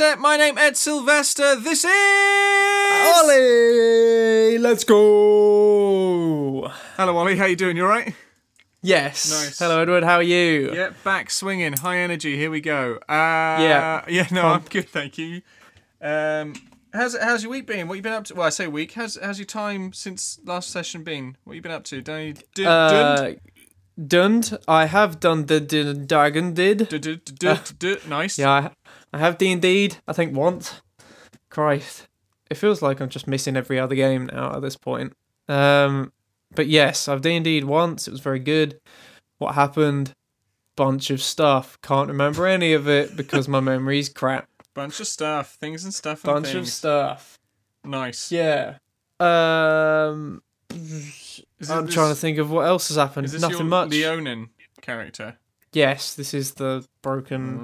My name Ed Sylvester. This is Ollie, let's go. Hello, Ollie. How you doing? You all right? Yes. Nice. Hello, Edward. How are you? Yeah, back swinging, high energy. Here we go. Uh, Yeah. yeah. No, I'm good, thank you. Um, how's how's your week been? What you been up to? Well, I say week. How's how's your time since last session been? What you been up to? Don't you, did, Uh, Dund. I have done the dragon did. did, nice. Yeah, I, have D indeed. I think once. Christ, it feels like I'm just missing every other game now at this point. Um, but yes, I've D indeed once. It was very good. What happened? Bunch of stuff. Can't remember any of it because my memory's crap. Bunch of stuff, things and stuff. And Bunch of stuff. Nice. Yeah. Um. I'm this- trying to think of what else has happened. Is this Nothing your much. Leonin character? Yes, this is the broken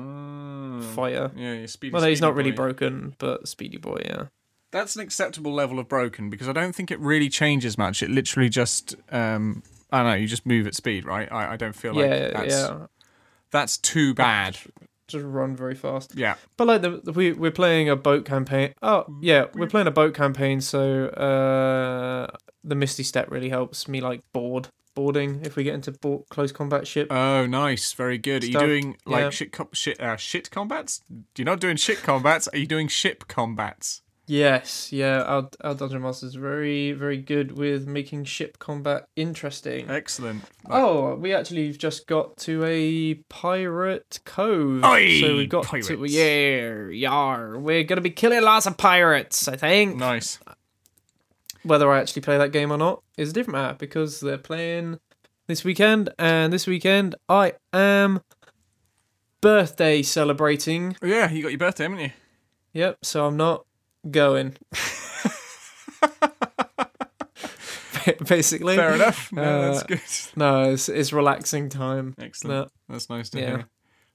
Mm. fighter. Yeah, your speedy. Well, no, he's not really boy. broken, but Speedy Boy, yeah. That's an acceptable level of broken because I don't think it really changes much. It literally just, um, I don't know, you just move at speed, right? I, I don't feel like yeah, that's, yeah. that's too bad. Just run very fast. Yeah. But like the, the- we we're playing a boat campaign. Oh yeah, we're playing a boat campaign, so uh, the Misty Step really helps me like board boarding if we get into bo- close combat ship. Oh, nice. Very good. Are you doing like yeah. shit, co- shit, uh, shit combats? You're not doing shit combats. Are you doing ship combats? yes, yeah. Our our dungeon master is very very good with making ship combat interesting. Excellent. Oh, we actually just got to a pirate cove. Oi, so we got pirates. to yeah, yar. We're gonna be killing lots of pirates. I think. Nice. Whether I actually play that game or not is a different matter because they're playing this weekend, and this weekend I am birthday celebrating. Oh, yeah, you got your birthday, haven't you? Yep. So I'm not going. Basically. Fair enough. No, Uh, that's good. No, it's, it's relaxing time. Excellent. That's nice to Yeah. hear.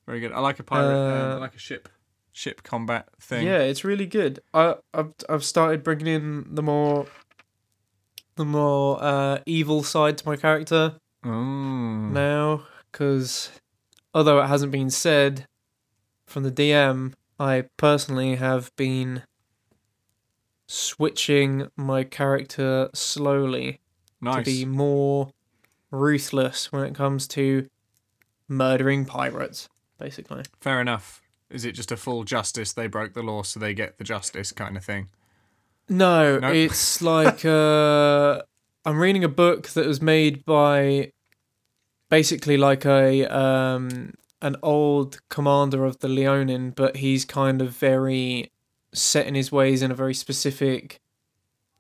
Very good. I like a pirate. I Uh, like a ship, ship combat thing. Yeah, it's really good. I I've I've started bringing in the more the more uh, evil side to my character Mm. now because although it hasn't been said from the DM, I personally have been switching my character slowly Nice. to be more ruthless when it comes to murdering pirates, basically. Fair enough. Is it just a full justice? They broke the law, so they get the justice kind of thing. No, No? it's like uh, I'm reading a book that was made by basically like a um, an old commander of the Leonin, but he's kind of very set in his ways in a very specific.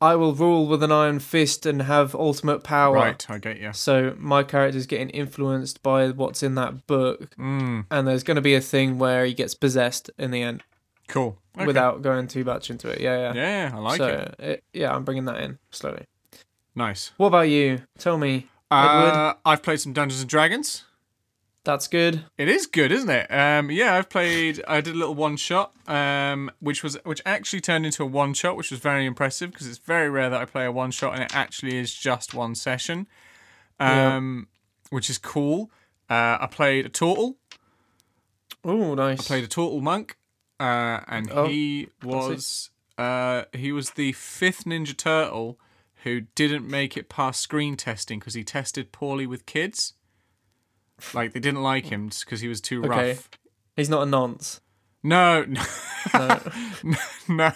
I will rule with an iron fist and have ultimate power. Right, I get you. So my character's getting influenced by what's in that book, Mm, and there's going to be a thing where he gets possessed in the end cool. Okay. without going too much into it. Yeah, yeah. Yeah, I like so, it. yeah, I'm bringing that in slowly. Nice. What about you? Tell me. Uh, I've played some Dungeons and Dragons. That's good. It is good, isn't it? Um, yeah, I've played. I did a little one shot, um, which was which actually turned into a one shot, which was very impressive because it's very rare that I play a one shot and it actually is just one session, um, which is cool. Uh, I played a turtle. Oh, nice. I played a turtle monk, uh, and Oh, he was uh, he was the fifth Ninja Turtle who didn't make it past screen testing because he tested poorly with kids. Like they didn't like him because he was too Okay. rough. He's not a nonce. No, no, No. no,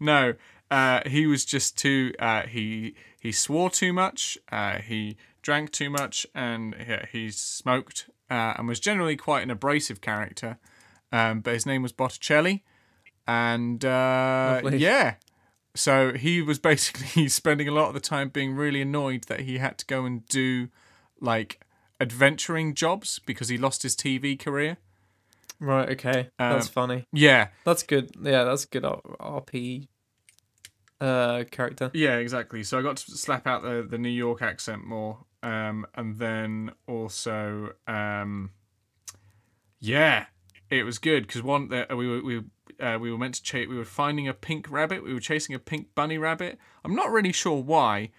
no. Uh, he was just too. Uh, he he swore too much. Uh, he drank too much, and he, he smoked, uh, and was generally quite an abrasive character. Um, but his name was Botticelli, and uh, yeah. So he was basically spending a lot of the time being really annoyed that he had to go and do like adventuring jobs because he lost his TV career. Right, okay. That's Um, funny. Yeah, That's good. Yeah, that's good RP uh, character. Yeah, exactly. So I got to slap out the, the New York accent more, um, and then also, um, yeah, it was good because one uh, we were we uh, we were meant to chase we were finding a pink rabbit. We were chasing a pink bunny rabbit. I'm not really sure why,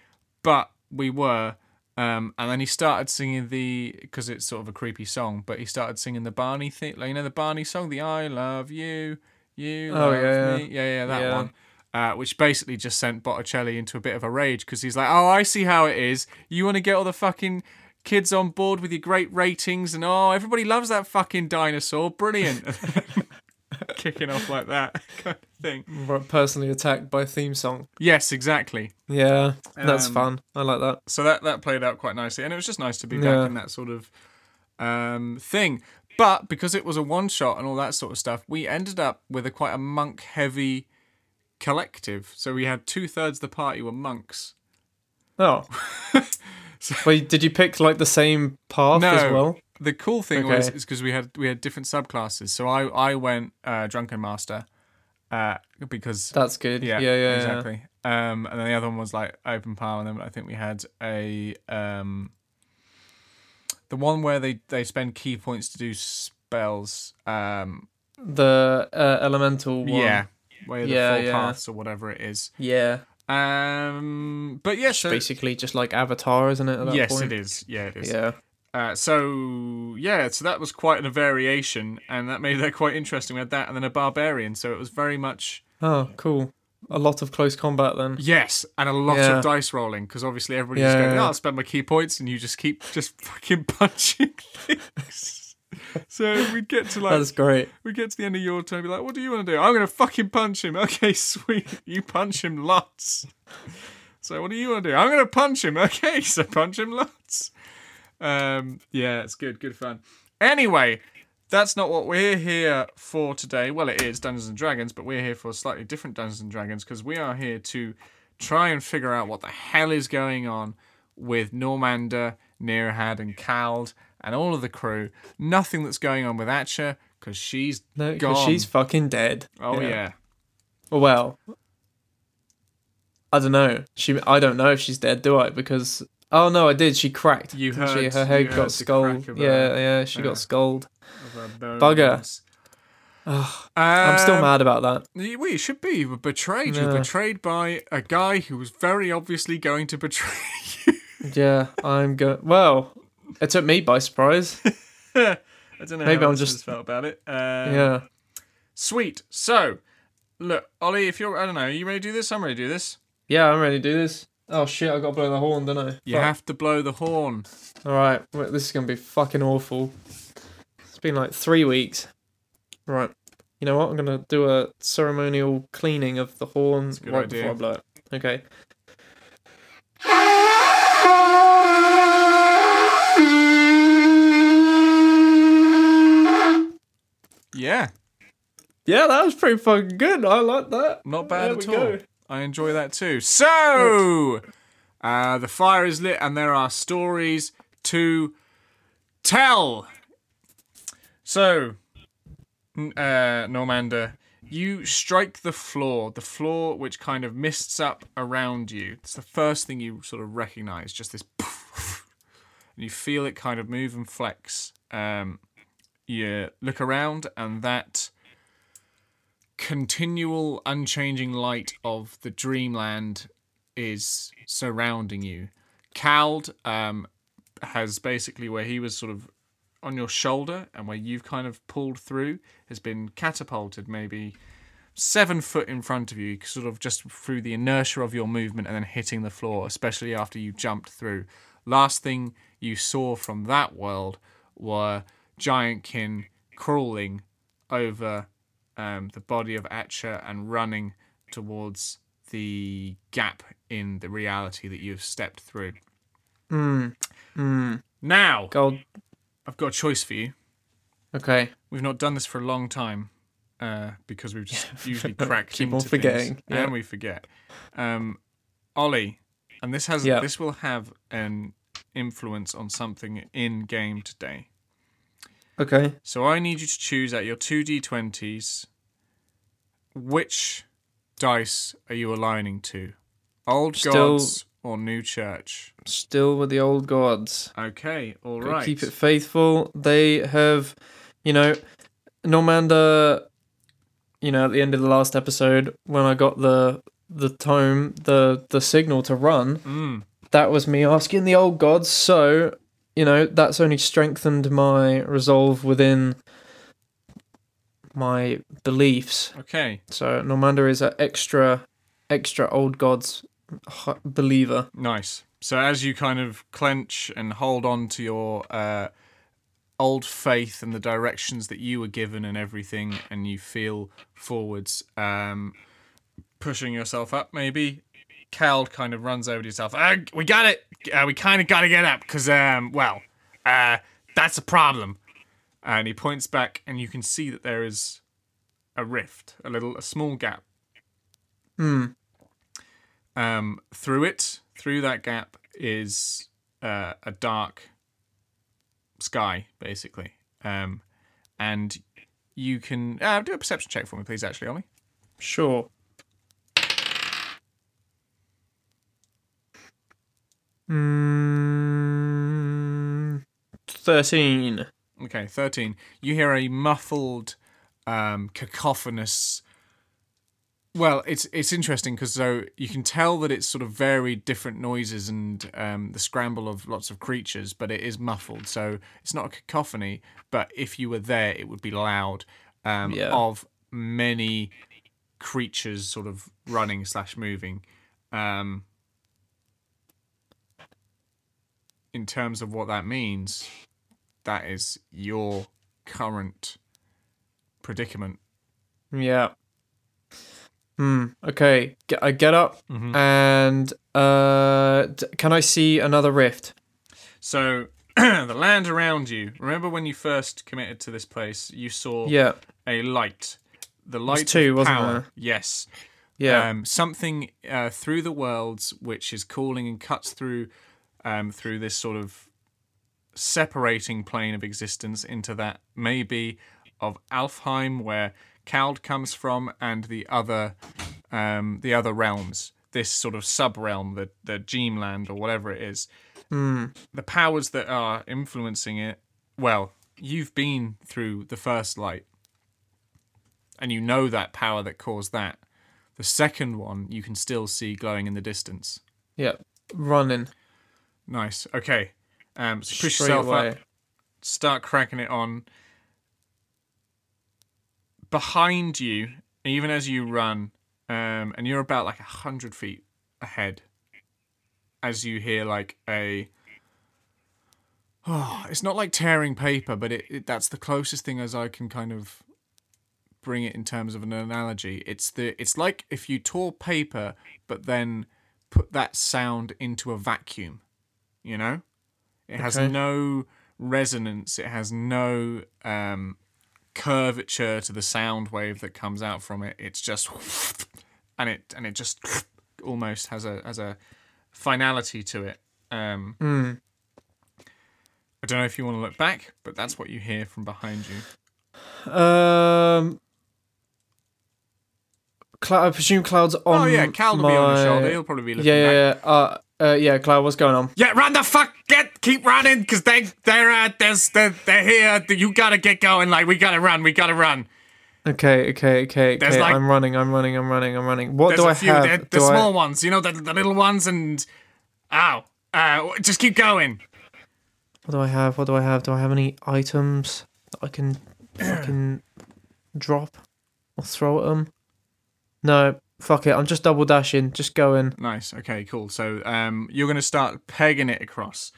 but we were. Um, and then he started singing the because it's sort of a creepy song, but he started singing the Barney thing, like you know the Barney song, the "I love you." You Oh, love yeah, me. Yeah, yeah, that Yeah. one. Uh, which basically just sent Botticelli into a bit of a rage because he's like, "Oh, I see how it is. You want to get all the fucking kids on board with your great ratings, and oh, everybody loves that fucking dinosaur. Brilliant." Kicking off like that kind of thing. Right, Personally attacked by theme song. Yes, exactly. Yeah, that's Um, fun. I like that. So that that played out quite nicely, and it was just nice to be Yeah. back in that sort of um, thing. But because it was a one shot and all that sort of stuff, we ended up with a quite a monk heavy collective. So we had two thirds of the party were monks. Oh. Wait, did you pick like the same path No. as well? The cool thing was is because we had we had different subclasses. So I I went uh, drunken master uh, because That's good. yeah Yeah, yeah, yeah. exactly. Um, and then the other one was like open palm, and then I think we had a um, the one where they they spend ki points to do spells. Um, The uh, elemental one. yeah, where the Yeah, four yeah. paths or whatever it is. Yeah. Um, but yeah, so Basically just like Avatar, isn't it? At that yes, point? it is. Yeah, it is. Yeah. Uh, so yeah, so that was quite a variation, and that made that quite interesting. We had that, and then a barbarian. So it was very much Oh, cool. A lot of close combat then. yes, and a lot Yeah. of dice rolling because obviously everybody's Yeah, going, yeah. "Oh, I'll spend my ki points," and you just keep just fucking punching things. So we'd get to like That's great. we get to the end of your turn, and be like, "What do you want to do?" I'm gonna fucking punch him. Okay, sweet. You punch him lots. So what do you want to do? I'm gonna punch him. Okay, so punch him lots. Um, yeah, it's good, good fun. Anyway, that's not what we're here for today. Well, it is Dungeons and Dragons, but we're here for slightly different Dungeons and Dragons because we are here to try and figure out what the hell is going on with Normander, Nearhad, and Cald and all of the crew. Nothing that's going on with Atcha because she's No, gone. she's fucking dead. oh yeah. Well, I don't know. She, I don't know if she's dead, do I? Because oh no, I did. She cracked. You didn't she? heard- Her head got scolded. her- Yeah, yeah. She yeah. got scolded. of her bones. Bugger. Ugh, I'm still Um, mad about that. Well, you should be. You were betrayed. You were betrayed by a guy who was very obviously going to betray you. Yeah, I'm go. Well, it took me by surprise. I don't know Maybe how I'm just- felt about it. Um, yeah. Sweet. So, look, Ollie, if you're, I don't know, are you ready to do this? I'm ready to do this. Yeah, I'm ready to do this. Oh shit, I gotta blow the horn, don't I? You Fuck. have to blow the horn. Alright, wait, this is gonna be fucking awful. It's been like three weeks. Right. You know what? I'm gonna do a ceremonial cleaning of the horn right idea. before I blow it. Okay. Yeah, Yeah, that was pretty fucking good. I like that. not bad There at all. go. I enjoy that too. So, uh, the fire is lit and there are stories to tell. So, uh, Normander, you strike the floor, the floor which kind of mists up around you. It's the first thing you sort of recognize, just this. And you feel it kind of move and flex. Um, you look around, and that continual unchanging light of the dreamland is surrounding you. Cald um, has basically where he was sort of on your shoulder and where you've kind of pulled through has been catapulted maybe seven foot in front of you, sort of just through the inertia of your movement and then hitting the floor, especially after you jumped through. Last thing you saw from that world were giant Giantkin crawling over um, the body of Atcha and running towards the gap in the reality that you've stepped through. Hmm. Hmm. Now, Gold. I've got a choice for you. Okay. We've not done this for a long time uh, because we've just usually cracked Keep into on things, forgetting, yeah. and we forget. Um, Ollie, and this has Yeah. this will have an influence on something in game today. Okay. So I need you to choose at your two d20s. Which dice are you aligning to? Old Still- gods or new church? Still with the old gods. Okay, all Gotta right. Keep it faithful. They have, you know, Normander. You know, at the end of the last episode, when I got the the tome, the the signal to run, Mm, that was me asking the old gods. So, you know, that's only strengthened my resolve within my beliefs. Okay, So Normander is an extra, extra old gods believer. nice. So as you kind of clench and hold on to your uh, old faith and the directions that you were given and everything, and you feel forwards, um, pushing yourself up, maybe. Cal kind of runs over to yourself. Uh, we got it. Uh, we kind of got to get up because, um, well, uh, that's a problem. And he points back, and you can see that there is a rift, a little, a small gap. Hmm. Um, through it, through that gap, is uh, a dark sky, basically. Um, and you can uh, do a perception check for me, please. Actually, Ollie. Sure. Mm, Thirteen. Okay, 13. You hear a muffled, um, cacophonous. Well, it's it's interesting because so you can tell that it's sort of varied different noises and um, the scramble of lots of creatures, but it is muffled. So it's not a cacophony, but if you were there, it would be loud. Um, Yeah. Of many creatures sort of running slash moving. Um, in terms of what that means, that is your current predicament. Yeah. Hmm. Okay. I get up Mhm. and uh, d- can I see another rift? So the land around you. Remember when you first committed to this place? You saw Yeah. a light. The light two, of wasn't there? Yes. Yeah. Um, something uh, through the worlds which is calling and cuts through um, through this sort of separating plane of existence into that maybe of Alfheim where Kald comes from and the other um, the other realms. This sort of sub realm, the the Dreamland or whatever it is. Hmm. The powers that are influencing it. Well, you've been through the first light, and you know that power that caused that. The second one you can still see glowing in the distance. Yeah. Running. Nice. Okay. Um, so push Straight yourself away. up, start cracking it on. Behind you, even as you run, um, and you're about like a hundred feet ahead, as you hear like a. Oh, it's not like tearing paper, but it, it that's the closest thing as I can kind of bring it in terms of an analogy. It's the it's like if you tore paper, but then put that sound into a vacuum. You know, it has Okay. no resonance. It has no um, curvature to the sound wave that comes out from it. It's just and it and it just almost has a has a finality to it. Um, Hmm. I don't know if you want to look back, but that's what you hear from behind you. Um. Cloud, I presume Cloud's on. oh yeah, Cal will be on my- shoulder. He'll probably be looking Yeah, back. yeah, yeah. Uh, uh, yeah, Cloud, what's going on? Yeah, run the fuck! Get keep running, because they they're uh, there's they're, they're here. You gotta get going. Like we gotta run. We gotta run. Okay, okay, okay, There's okay. like- I'm running, I'm running, I'm running, I'm running. What do I have? They're, the Do I- small ones. You know the the little ones and ow. Uh, just keep going. What do I have? What do I have? Do I have any items that I can fucking drop or throw at them? No, fuck it. I'm just double dashing. Just going. Nice. Okay. Cool. So um, you're gonna start pegging it across.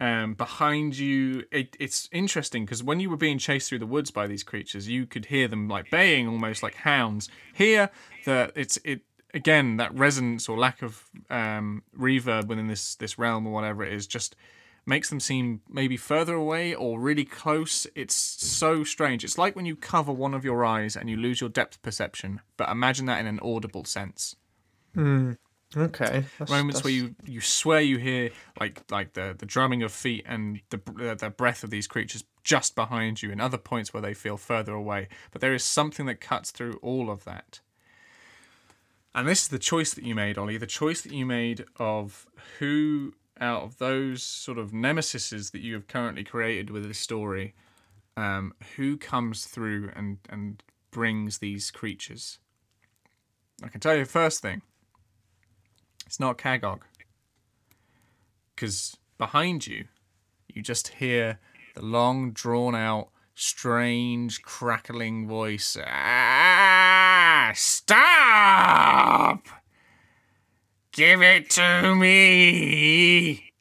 Um, behind you, it, it's interesting because when you were being chased through the woods by these creatures, you could hear them like baying almost like hounds. Here, the it's it again that resonance or lack of um, reverb within this this realm or whatever it is just makes them seem maybe further away or really close. It's so strange. It's like when you cover one of your eyes and you lose your depth perception, but imagine that in an audible sense Hmm. Okay. That's, moments that's- where you you swear you hear like like the the drumming of feet and the uh, the breath of these creatures just behind you and other points where they feel further away but there is something that cuts through all of that and this is the choice that you made ollie the choice that you made of who out of those sort of nemesises that you have currently created with this story um, who comes through and and brings these creatures i can tell you the first thing it's not Kagog. Because behind you, you just hear the long, drawn out strange crackling voice. Ah, stop! Give it to me.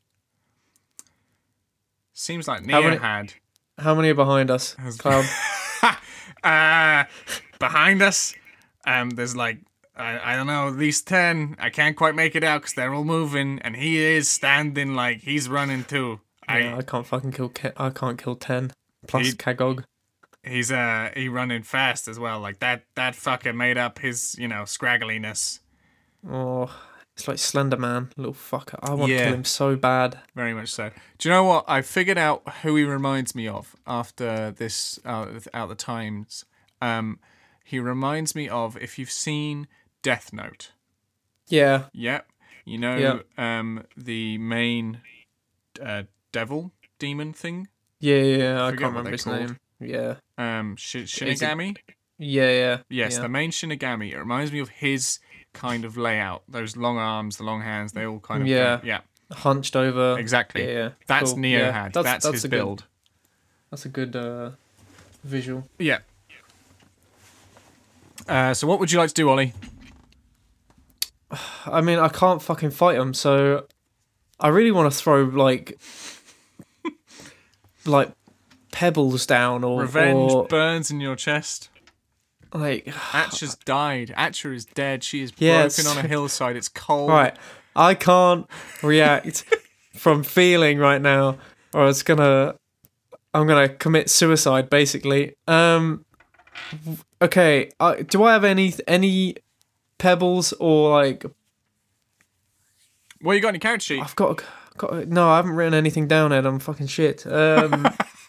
Seems like How many- had. How many are behind us? Cloud. uh, behind us, um, there's like I, I don't know, at least ten. I can't quite make it out because they're all moving, and he is standing like he's running too. Yeah, I I can't fucking kill. Ke- I can't kill ten plus He- Kagog. he's uh he running fast as well. Like that that fucker made up his you know scraggliness Oh, it's like Slender Man, little fucker. I want to Yeah. kill him so bad. very much so. Do you know what? I figured out who he reminds me of after this uh, out of the times. Um, he reminds me of if you've seen Death Note. Yeah, Yep. You know, um, the main uh, devil demon thing, yeah, yeah. yeah. I Forget can't remember they're his called. name. Yeah, um, Sh- Shinigami. yeah, yeah. Yes, yeah. the main Shinigami. It reminds me of his kind of layout. Those long arms, the long hands. They all kind of Yeah. go- yeah. hunched over. Exactly. Yeah, yeah. That's Cool. Neo Yeah, had. that's- That's, that's his a good- build. That's a good uh, visual. Yeah. Uh, so what would you like to do, Ollie? I mean, I can't fucking fight him, so I really want to throw like, like pebbles down or Revenge or burns in your chest. Like. Atcha's died. Atcha is dead. She is broken on a hillside. It's cold. Right, I can't react from feeling right now, or it's gonna. I'm gonna commit suicide, basically. Um. Okay. Do I have any any pebbles or like Well, you got any character sheet? I've got, got no, I haven't written anything down, Ed. I'm fucking shit. Um,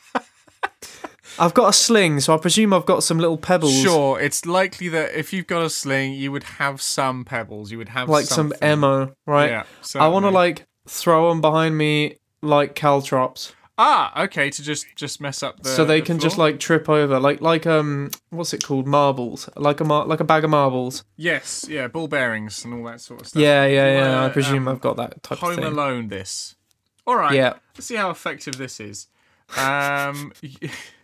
I've got a sling, so I presume I've got some little pebbles, Sure, it's likely that if you've got a sling, you would have some pebbles. You would have like some ammo, right? Yeah, I want to like throw them behind me like caltrops, ah okay to just just mess up the so they the can just like trip over, like like um, what's it called? Marbles, like a mar- like a bag of marbles. yes yeah ball bearings and all that sort of stuff. Yeah, yeah, yeah. wanna, I presume um, I've got that type Home of thing. Alone this. All right. Yeah. Let's see how effective this is. Um,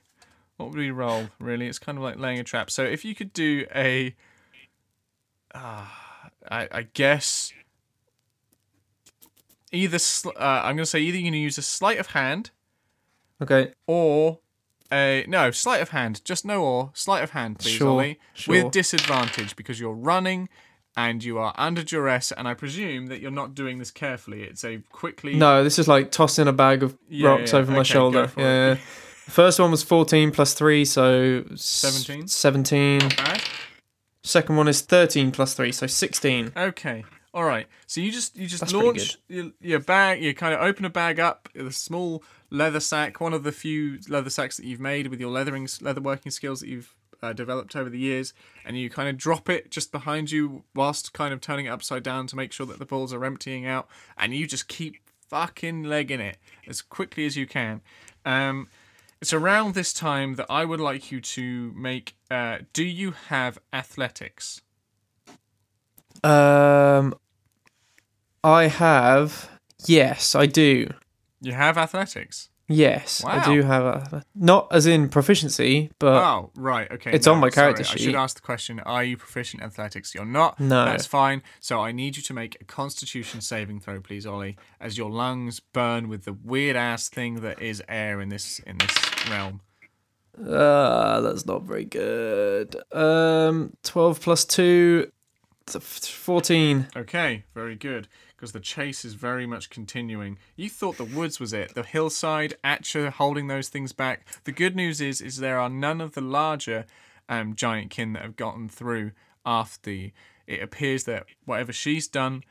what would we roll? Really, it's kind of like laying a trap. So if you could do a, uh, I, I guess either sl- uh, I'm going to say either you're going to use a sleight of hand Okay. or a no sleight of hand. Just no or sleight of hand, please, Sure, Ollie, sure. with disadvantage because you're running. And you are under duress, and I presume that you're not doing this carefully. It's a quickly No, this is like tossing a bag of Yeah, rocks yeah, over my shoulder. go for Yeah, it. yeah. The first one was 14 plus 3, so 17? 17. bad. Second one is 13 plus 3, so 16. Okay. All right. So you just you just That's launch your, your bag. You kind of open a bag up, a small leather sack, one of the few leather sacks that you've made with your leathering leather working skills that you've uh, developed over the years, and you kind of drop it just behind you whilst kind of turning it upside down to make sure that the balls are emptying out, and you just keep fucking legging it as quickly as you can. Um, it's around this time that I would like you to make. Uh, do you have athletics? Um, I have. Yes, I do. You have athletics. Yes, I do have a. Not as in proficiency, but Oh, right. Okay. It's no, on my character sorry, I should ask the question Are you proficient in athletics? You're not. No. That's fine. So I need you to make a constitution saving throw, please, Ollie, as your lungs burn with the weird ass thing that is air in this in this realm. uh, that's not very good. Um, 12 plus 2, it's a f- 14. Okay, very good. Because the chase is very much continuing. You thought the woods was it, the hillside, Atcha holding those things back. The good news is, is there are none of the larger um, giant kin that have gotten through after. the- It appears that whatever she's done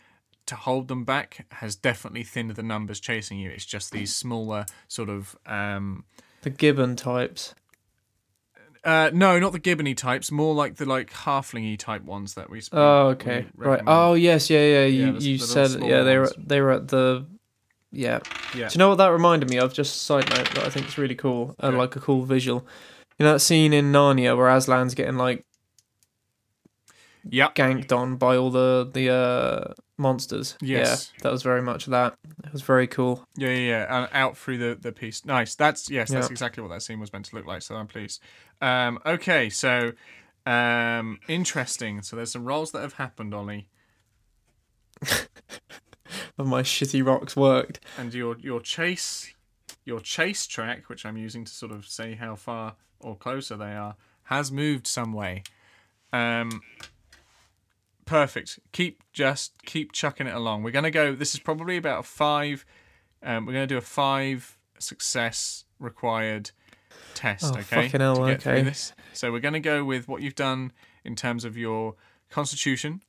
to hold them back has definitely thinned the numbers chasing you. It's just these smaller sort of. Um, The gibbon types. uh, no, not the gibbony types. More like the like halflingy type ones that we. sp- Oh, okay. Right. Oh, yes, yeah, yeah. You, the- you said, yeah, they were, ones. they were at the. Yeah. Yeah. Do you know what that reminded me of? Just a side note that I think is really cool and Yeah. like a cool visual. You know that scene in Narnia where Aslan's getting like Yep. ganked on by all the the uh, monsters. Yes. Yeah, that was very much that. It was very cool. Yeah, yeah, yeah. And out through the, the piece. Nice. That's yes, that's Yeah. exactly what that scene was meant to look like. So I'm pleased. Um, okay, so um, interesting. So there's some roles that have happened, Ollie, And my shitty rocks worked. and your your chase your chase track, which I'm using to sort of say how far or closer they are, has moved some way. Um, perfect. Keep just keep chucking it along. We're gonna go. This is probably about five. Um, we're gonna do a five success required test. Oh, okay. fucking hell, okay. So we're gonna go with what you've done in terms of your constitution,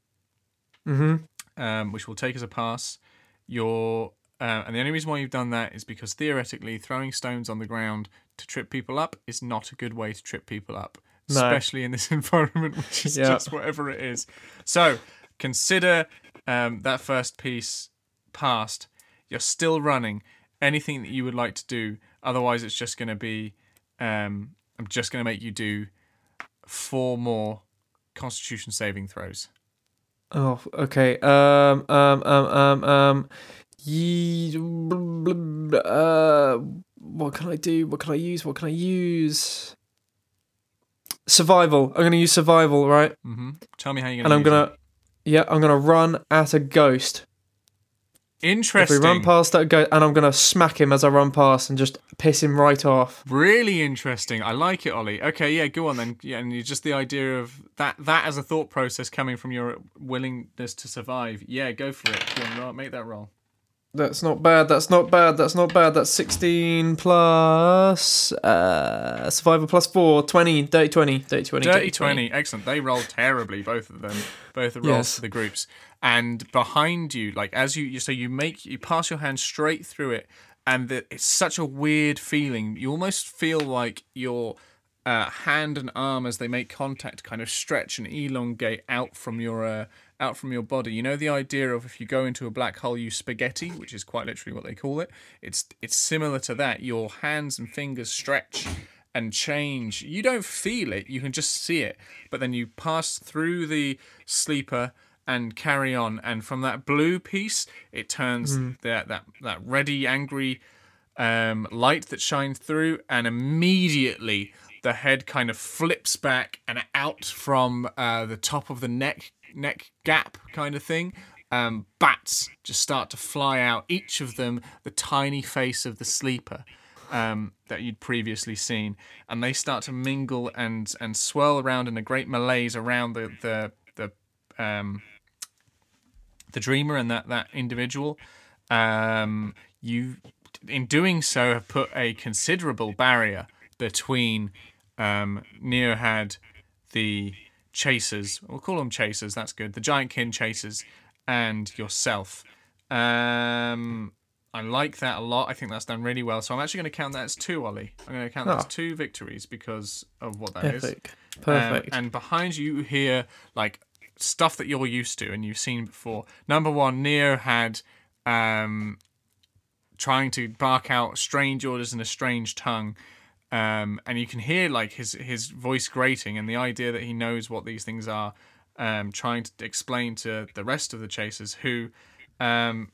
Mm-hmm. um, which will take as a pass. Your uh, and the only reason why you've done that is because theoretically, throwing stones on the ground to trip people up is not a good way to trip people up, No. especially in this environment, which is Yeah. just whatever it is. So consider um, that first piece passed. You're still running. Anything that you would like to do, otherwise, it's just going to be. Um, I'm just going to make you do four more Constitution saving throws. Oh, okay. Um, um, um, um, um. Ye- uh, what can I do? What can I use? What can I use? Survival. I'm gonna use survival, right? Mm-hmm. Tell me how you're And I'm gonna, yeah, I'm gonna run at a ghost. Interesting. If we run past that ghost, and I'm gonna smack him as I run past and just piss him right off. Really interesting. I like it, Ollie. Okay, yeah, go on then. Yeah, and you just the idea of that that as a thought process coming from your willingness to survive. Yeah, go for it. Go on, make that roll. That's not bad. That's not bad. That's not bad. That's 16 plus uh survival plus 4, 20, dirty 20, dirty 20. Dirty 20. Excellent. They rolled terribly, both of them. Both the rolls Yes. for the groups. And behind you, like as you, you so you make you pass your hand straight through it, and the, it's such a weird feeling. You almost feel like your uh, hand and arm as they make contact kind of stretch and elongate out from your uh, out from your body. You know the idea of if you go into a black hole, you spaghetti, which is quite literally what they call it. It's it's similar to that. Your hands and fingers stretch and change. You don't feel it, you can just see it. But then you pass through the sleeper and carry on. And from that blue piece, it turns that that that ready, angry um, light that shines through, and immediately the head kind of flips back and out from uh, the top of the neck neck gap kind of thing. Um, bats just start to fly out. Each of them, the tiny face of the sleeper um, that you'd previously seen, and they start to mingle and and swirl around in a great malaise around the the the um, the dreamer and that that individual. Um, you, in doing so, have put a considerable barrier between um, Neohad, the chasers. We'll call them chasers. That's good. The giant kin chasers and yourself. Um, I like that a lot. I think that's done really well. So I'm actually going to count that as two, Ollie. I'm going to count that as Oh. two victories because of what that is. Epic. Um, Perfect. and behind you, here, like stuff that you're used to and you've seen before. Number one, Neo had um, trying to bark out strange orders in a strange tongue. Um, and you can hear like his his voice grating and the idea that he knows what these things are, um, trying to explain to the rest of the chasers who, um,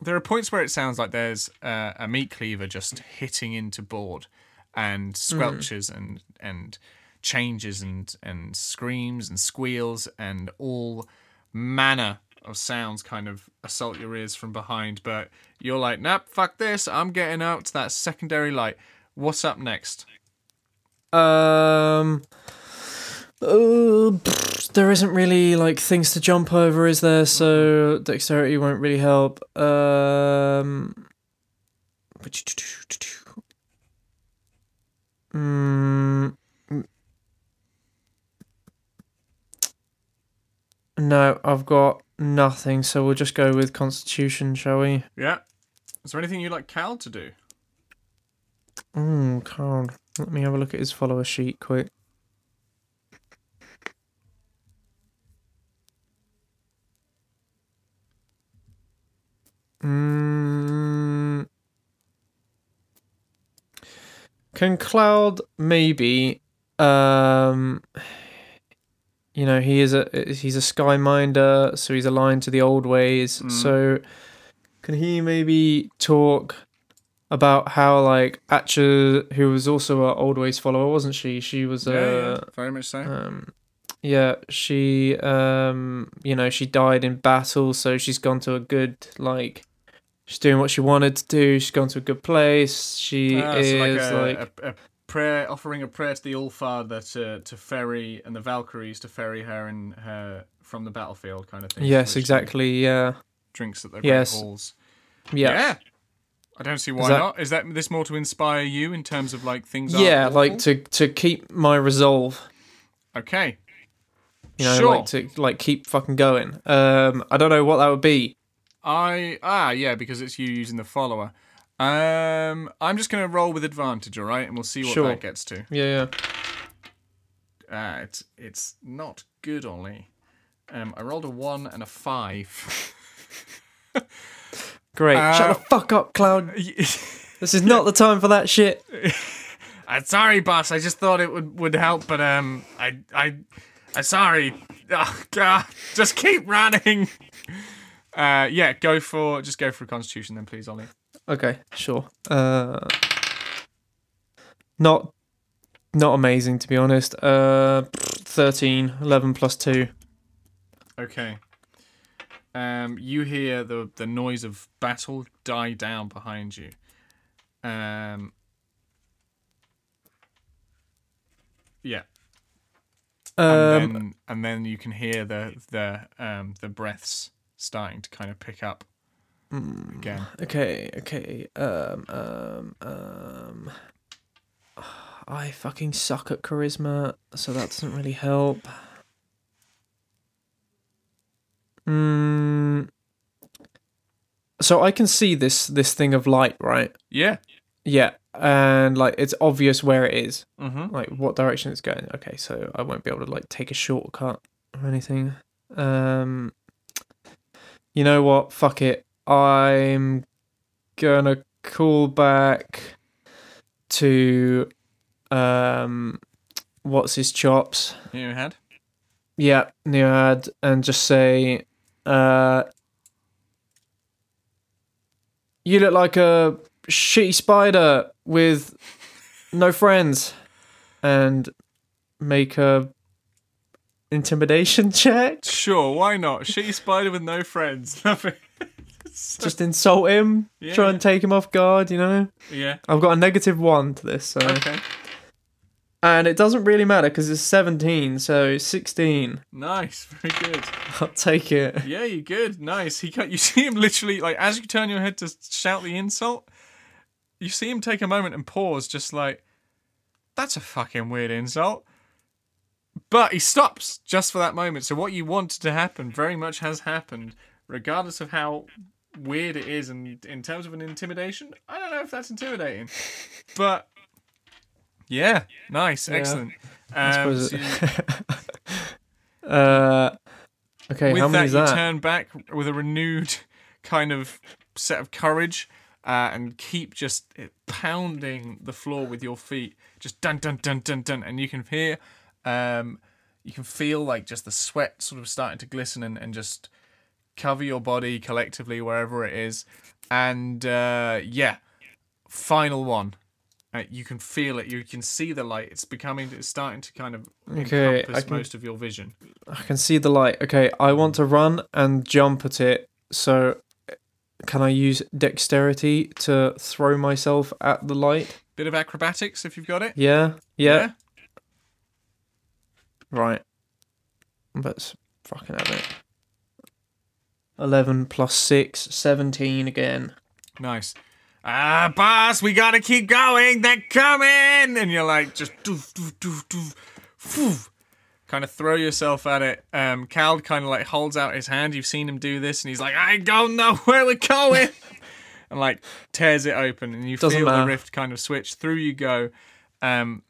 there are points where it sounds like there's uh, a meat cleaver just hitting into board, and squelches and and changes and and screams and squeals and all manner of sounds kind of assault your ears from behind. But you're like, nope, fuck this. I'm getting out to that secondary light. What's up next? Um, uh, pfft, there isn't really like things to jump over, is there? So dexterity won't really help. Um, mm, no, I've got nothing. So we'll just go with Constitution, shall we? Yeah. Is there anything you'd like Cal to do? Mm, can't. Let me have a look at his follower sheet quick. Mm. Can Cloud maybe um you know he is a he's a skyminder, so he's aligned to the old ways. Mm. So can he maybe talk about how like Atcha, who was also a old ways follower, wasn't she? She was yeah, a yeah, very much so. um yeah she um you know she died in battle so she's gone to a good like she's doing what she wanted to do she's gone to a good place she Ah, so is like, a, like, a, a prayer, offering a prayer to the All Father to to ferry and the Valkyries to ferry her and her from the battlefield, kind of thing. yes exactly yeah Drinks at the Yes. halls. yeah I don't see why that- not. Is that this more to inspire you in terms of like things? yeah like to to keep my resolve okay. you know sure. like to like keep fucking going um i don't know what that would be I ah yeah because it's you using the follower. Um, I'm just gonna roll with advantage, all right, and we'll see what Sure. that gets to. yeah yeah Uh, it's it's not good, Ollie. Um, I rolled a one and a five. great Uh, shut the fuck up cloud this is not the time for that shit I'm sorry, boss. I just thought it would, would help, but um, I I I'm sorry. Oh, God. Just keep running. Uh, yeah, go for just go for a Constitution then, please, Ollie. Okay, sure. Uh, not not amazing to be honest. Uh, 13, 11 plus 2. Okay. Um, you hear the the noise of battle die down behind you. Um. Yeah, Um, and then and then you can hear the the um the breaths starting to kind of pick up again. okay, okay. Um, um, um. I fucking suck at charisma, so that doesn't really help. Mm. So I can see this this thing of light, right? Yeah. Yeah, and like it's obvious where it is. Mm-hmm. like what direction it's going. Okay, so I won't be able to like take a shortcut or anything. Um You know what? Fuck it. I'm gonna call back to um what's his chops? You had. Yeah, Neoad and just say uh You look like a shitty spider with no friends and make a intimidation check. Sure, why not? Shitty spider with no friends. Love it. Just insult him, Yeah. try and take him off guard, you know? yeah. I've got a negative one to this, so. Okay. And it doesn't really matter because it's 17, so 16. Nice. Very good. I'll take it. Yeah, you're good. Nice. He cut. You see him literally like as you turn your head to shout the insult. You see him take a moment and pause, just like, "That's a fucking weird insult." But he stops just for that moment. So what you wanted to happen very much has happened, regardless of how weird it is. And in terms of an intimidation, I don't know if that's intimidating, but yeah, nice, excellent. Um, suppose so it- you- Uh, okay, with how that, many you is that? turn back with a renewed kind of set of courage uh, and keep just pounding the floor with your feet, just dun dun dun dun dun, and you can hear, um, you can feel like just the sweat sort of starting to glisten and, and just cover your body collectively wherever it is, and uh, yeah, final one. Uh, you can feel it. You can see the light. It's becoming. It's starting to kind of Okay, encompass can- most of your vision. I can see the light. Okay, I want to run and jump at it. So, can I use dexterity to throw myself at the light? Bit of acrobatics if you've got it. Yeah, yeah, right. Let's fucking have it. 11 plus 6, 17 again. Nice. Ah, boss, we gotta keep going. They're coming, and you're like just doof doof doof doof, phew. kind of throw yourself at it. Um, Cal kind of like holds out his hand. You've seen him do this, and he's like, I don't know where we're going, and like tears it open, and you Doesn't feel the rift kind of switch. Through you go. Um,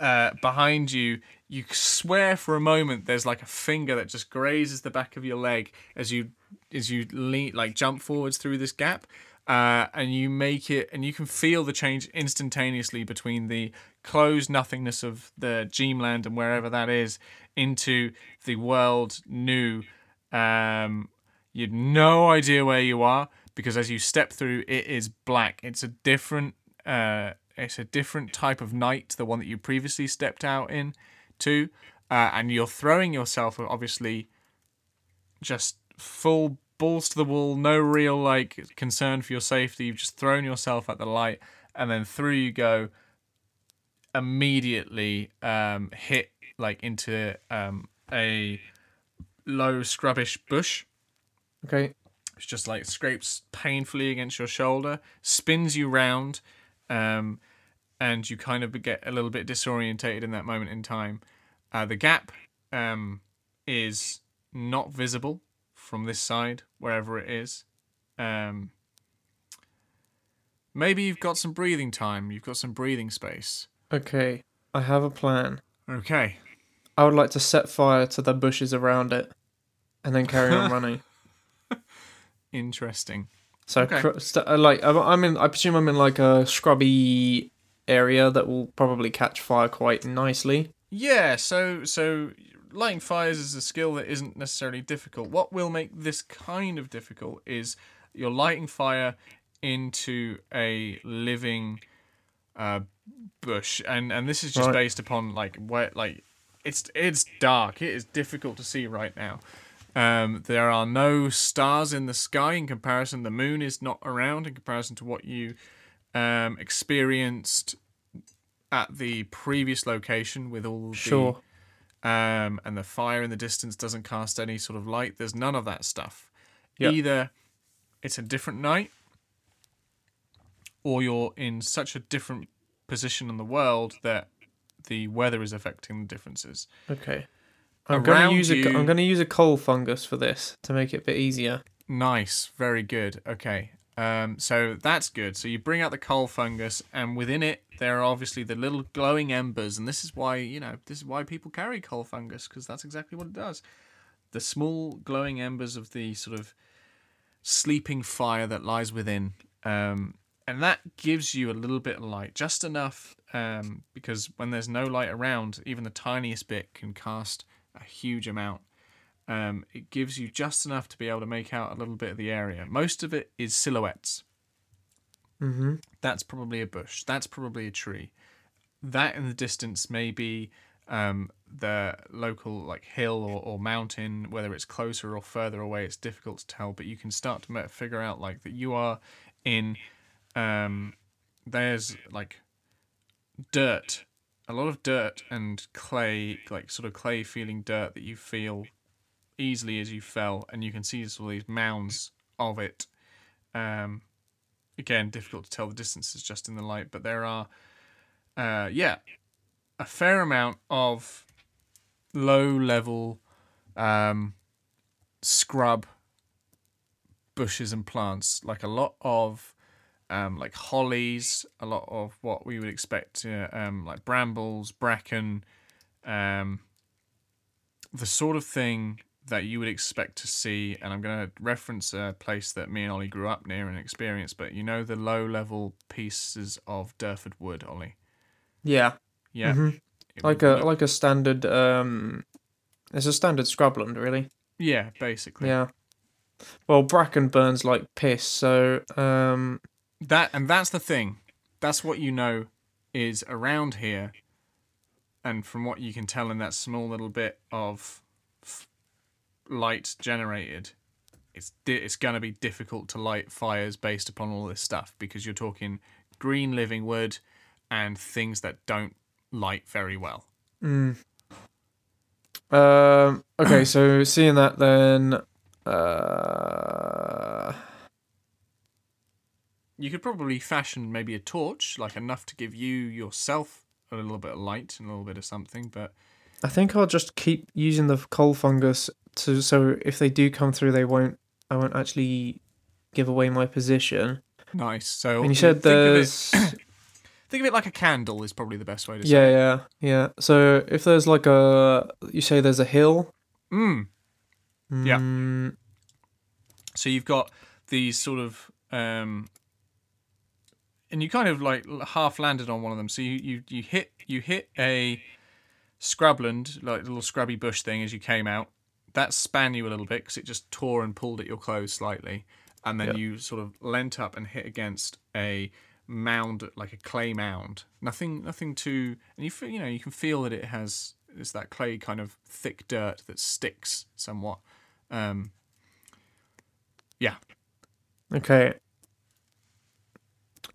uh, behind you, you swear for a moment there's like a finger that just grazes the back of your leg as you as you lean like jump forwards through this gap. Uh, and you make it, and you can feel the change instantaneously between the closed nothingness of the Dreamland and wherever that is into the world new. Um, you'd no idea where you are because as you step through, it is black. It's a different, uh, it's a different type of night, the one that you previously stepped out in, to, uh, and you're throwing yourself obviously just full balls to the wall, no real like concern for your safety. You've just thrown yourself at the light, and then through you go. Immediately um, hit like into um, a low scrubbish bush. Okay. It's just like scrapes painfully against your shoulder, spins you round, um, and you kind of get a little bit disorientated in that moment in time. Uh, the gap um, is not visible from this side, wherever it is. Um, maybe you've got some breathing time. You've got some breathing space. Okay. I have a plan. Okay. I would like to set fire to the bushes around it, and then carry on running. Interesting. So, Okay. cr- st- uh, like, I'm- I'm in. I presume I'm in like a scrubby area that will probably catch fire quite nicely. Yeah, so so lighting fires is a skill that isn't necessarily difficult. What will make this kind of difficult is you're lighting fire into a living uh, bush, and and this is just Right. based upon like where like it's it's dark. It is difficult to see right now. Um, there are no stars in the sky in comparison. The moon is not around in comparison to what you um, experienced at the previous location with all the Sure. Um, and the fire in the distance doesn't cast any sort of light. There's none of that stuff. Yep. Either it's a different night, or you're in such a different position in the world that the weather is affecting the differences. Okay. I'm gonna Around use a. you- am gonna use a coal fungus for this to make it a bit easier. Nice, very good. Okay, um, so that's good. So you bring out the coal fungus, and within it there are obviously the little glowing embers, and this is why you know this is why people carry coal fungus because that's exactly what it does. The small glowing embers of the sort of sleeping fire that lies within, um, and that gives you a little bit of light, just enough, um, because when there's no light around, even the tiniest bit can cast a huge amount um, it gives you just enough to be able to make out a little bit of the area. Most of it is silhouettes. Mm-hmm. That's probably a bush. That's probably a tree. That in the distance may be um, the local like hill or, or mountain. Whether it's closer or further away, it's difficult to tell. But you can start to figure out like that you are in. Um, there's like dirt, a lot of dirt and clay, like sort of clay feeling dirt that you feel easily as you fell, and you can see all these mounds of it. Um, again, difficult to tell the distances just in the light, but there are, uh, yeah, a fair amount of low level um, scrub bushes and plants, like a lot of um, like hollies, a lot of what we would expect, uh, um, like brambles, bracken, um, the sort of thing that you would expect to see. And I'm going to reference a place that me and Ollie grew up near and experienced, but you know the low level pieces of Durford wood, Ollie. Yeah. Yeah, Mhm. Like a look- like a standard. Um, it's a standard scrubland, really. yeah, basically. Yeah. Well, bracken burns like piss, so um, That and that's the thing. That's what you know is around here, and from what you can tell in that small little bit of light generated, it's di- it's gonna be difficult to light fires based upon all this stuff because you're talking green living wood and things that don't light very well. mm. um, okay. So seeing that, then, uh, You could probably fashion maybe a torch, like enough to give you yourself a little bit of light and a little bit of something, but I think I'll just keep using the coal fungus to so if they do come through, they won't. I won't actually give away my position. nice. So And you said think of it- there's. Think of it like a candle is probably the best way to say. Yeah, it. yeah, yeah. So if there's like a, you say there's a hill. Mm. Yeah. Mm, So you've got these sort of um, and you kind of like half landed on one of them. So you you you hit you hit a scrubland like little scrubby bush thing as you came out. That span you a little bit because it just tore and pulled at your clothes slightly, and then Yep. you sort of leant up and hit against a mound like a clay mound. Nothing nothing too, and you feel you know you can feel that it has it's that clay kind of thick dirt that sticks somewhat. Um, yeah, Okay.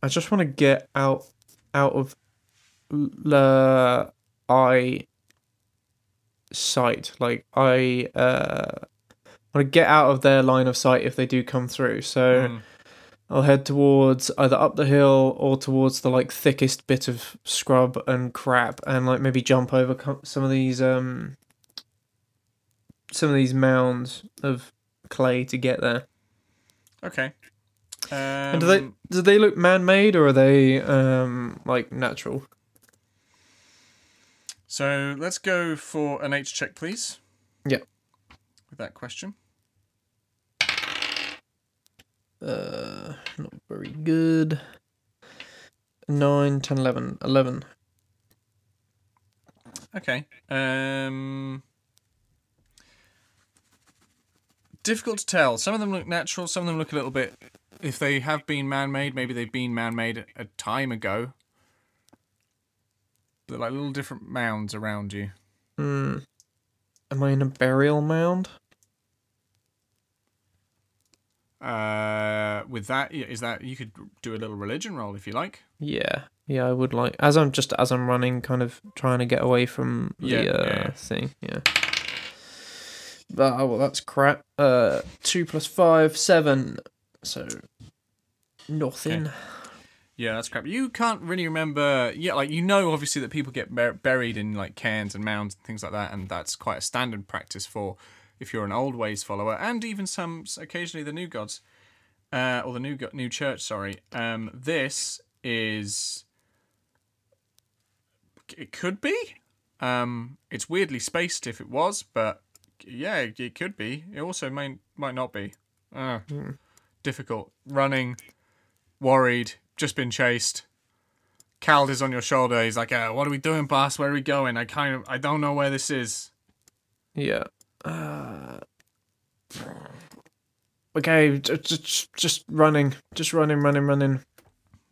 I just want to get out out of the eye sight. Like I uh want to get out of their line of sight if they do come through. So Mm. I'll head towards either up the hill or towards the like thickest bit of scrub and crap and like maybe jump over some of these um some of these mounds of clay to get there. okay. Um, And do they do they look man-made or are they um like natural? So let's go for an H check, please. Yeah. With that question. Uh, not very good. 9, 10, 11. 11. Okay. Um. Difficult to tell. Some of them look natural. Some of them look a little bit. If they have been man-made, maybe they've been man-made a time ago. They're like little different mounds around you. Hmm. Am I in a burial mound? Uh, with that, yeah, is that you could do a little religion roll if you like. Yeah. Yeah, I would like as I'm just as I'm running kind of trying to get away from the Yeah, uh, yeah, thing. Yeah. But, oh, well, that's crap. Uh, 2 plus 5, 7. So, nothing. Yeah, that's crap. You can't really remember. Yeah, like you know, obviously that people get bur- buried in like cairns and mounds and things like that, and that's quite a standard practice for if you're an old ways follower, and even some occasionally the new gods, uh, or the new go- new church. Sorry. Um, this is. It could be. Um, it's weirdly spaced if it was, but yeah, it could be. It also may might not be. Uh, Hmm. Difficult running, worried, just been chased. Cald is on your shoulder. He's like, uh, "What are we doing, boss? Where are we going? I kind of, I don't know where this is." Yeah. Uh, okay, just just running, just running, running, running.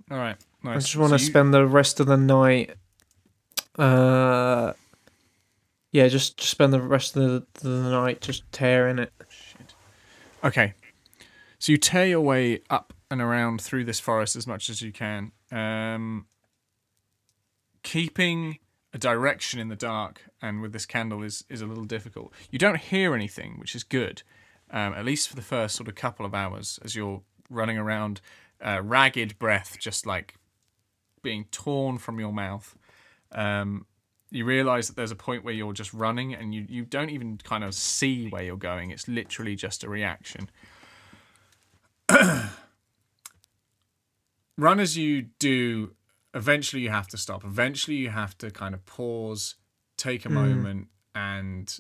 All right, nice. I just want to So you- spend the rest of the night. Uh, yeah, just, just spend the rest of the, the night just tearing it. Shit. Okay. So you tear your way up and around through this forest as much as you can, um, keeping a direction in the dark and with this candle is is a little difficult. You don't hear anything, which is good, um, at least for the first sort of couple of hours as you're running around, uh, ragged breath just like being torn from your mouth. Um, you realize that there's a point where you're just running and you, you don't even kind of see where you're going. It's literally just a reaction. Run as you do, eventually you have to stop. Eventually you have to kind of pause, take a Mm. moment, and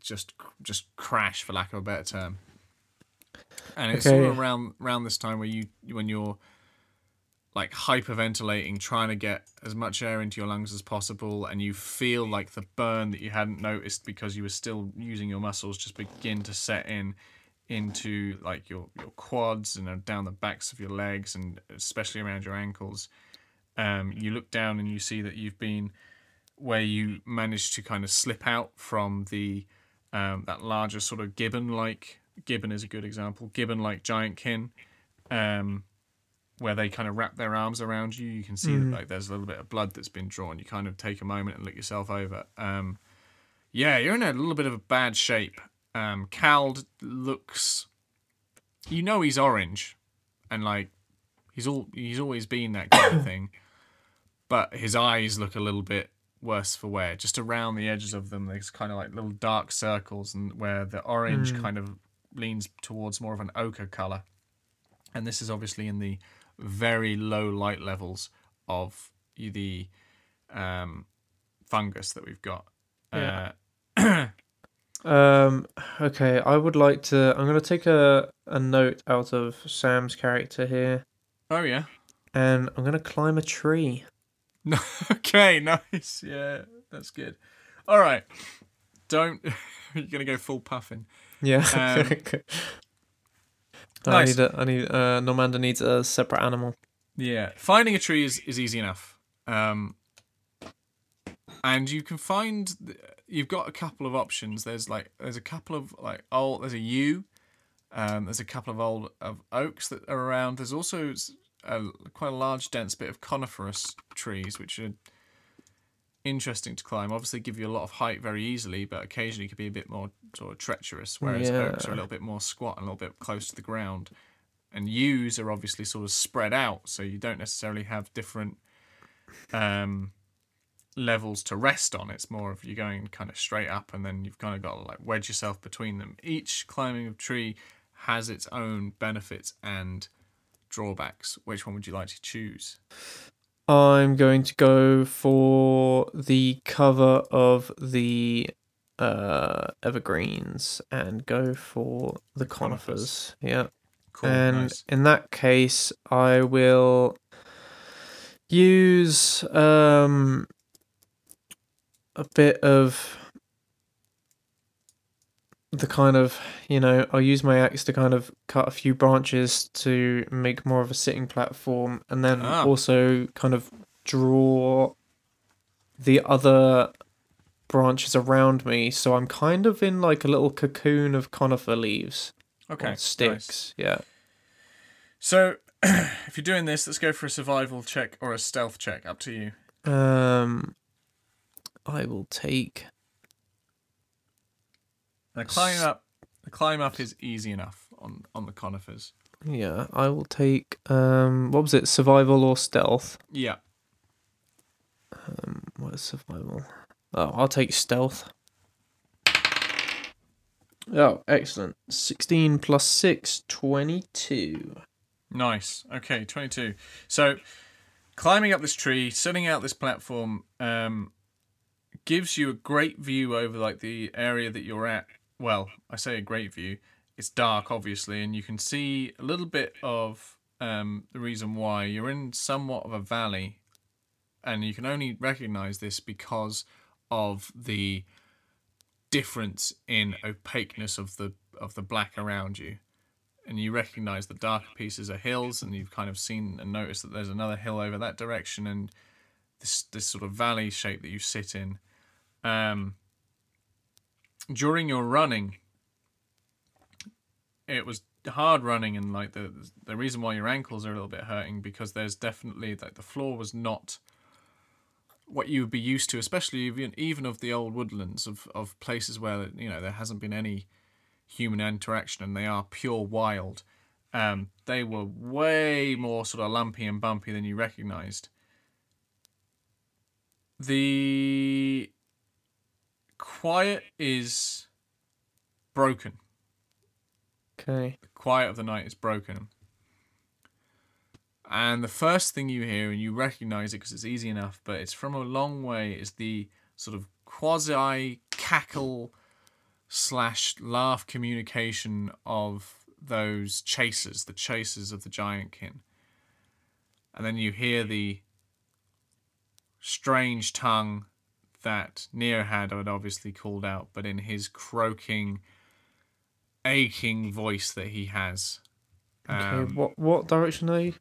just just crash, for lack of a better term. And it's sort of around around this time where you when you're like hyperventilating, trying to get as much air into your lungs as possible, and you feel like the burn that you hadn't noticed because you were still using your muscles just begin to set in into like your your quads and uh, down the backs of your legs and especially around your ankles. Um, you look down and you see that you've been where you managed to kind of slip out from the um, that larger sort of gibbon like gibbon is a good example gibbon like giant kin um, where they kind of wrap their arms around you you can see Mhm. that like there's a little bit of blood that's been drawn you kind of take a moment and look yourself over um, yeah you're in a little bit of a bad shape um, Cald looks you know he's orange and like he's all he's always been that kind of thing but his eyes look a little bit worse for wear. Just around the edges of them, there's kind of like little dark circles, and where the orange Mm. kind of leans towards more of an ochre color. And this is obviously in the very low light levels of the um, fungus that we've got. Yeah. Uh, Um, okay, I would like to. I'm going to take a, a note out of Sam's character here. oh yeah. and I'm gonna climb a tree. okay, nice. Yeah, that's good. All right. Don't. You're gonna go full puffin. Yeah. Um, I nice. need. A, I need. Uh, Normander needs a separate animal. Yeah, finding a tree is, is easy enough. Um, and you can find you've got a couple of options. There's like there's a couple of like old there's a yew, um, there's a couple of old of oaks that are around. There's also a, quite a large dense bit of coniferous trees which are interesting to climb. Obviously, give you a lot of height very easily, but occasionally could be a bit more sort of treacherous. Whereas oaks are a little bit more squat and a little bit close to the ground and yews are obviously sort of spread out, so you don't necessarily have different um, levels to rest on. It's more of you're going kind of straight up, and then you've kind of got to like wedge yourself between them. Each climbing of tree has its own benefits and drawbacks. Which one would you like to choose? I'm going to go for the cover of the uh, evergreens and go for the conifers. conifers. Yeah. Cool, and nice. in that case, I will use um, a bit of the kind of you know I'll use my axe to kind of cut a few branches to make more of a sitting platform, and then Ah. also kind of draw the other branches around me. So I'm kind of in like a little cocoon of conifer leaves Okay, or nice. sticks. Yeah. So, if you're doing this, let's go for a survival check or a stealth check. Up to you. Um, I will take. The climb up, the climb up is easy enough on on the conifers. Yeah, I will take. Um, what was it? Survival or stealth? Yeah. Um, what is survival? Oh, I'll take stealth. Oh, excellent. 16 plus 6, 22. Nice. Okay, 22. So, climbing up this tree, setting out this platform, um, gives you a great view over like the area that you're at. Well, I say a great view. It's dark, obviously, and you can see a little bit of um, the reason why you're in somewhat of a valley, and you can only recognize this because of the difference in opaqueness of the of the black around you and you recognize the darker pieces are hills and you've kind of seen and noticed that there's another hill over that direction and this this sort of valley shape that you sit in um during your running it was hard running and like the the reason why your ankles are a little bit hurting because there's definitely like the floor was not what you would be used to especially even even of the old woodlands of of places where you know there hasn't been any human interaction and they are pure wild. Um, they were way more sort of lumpy and bumpy than you recognized. The quiet is broken. Okay. The quiet of the night is broken. And the first thing you hear, and you recognize it because it's easy enough, but it's from a long way, is the sort of quasi cackle slash laugh communication of those chasers, the chasers of the giant kin. And then you hear the strange tongue that Nearhad had obviously called out, but in his croaking, aching voice that he has. Okay. Um, what what direction are you?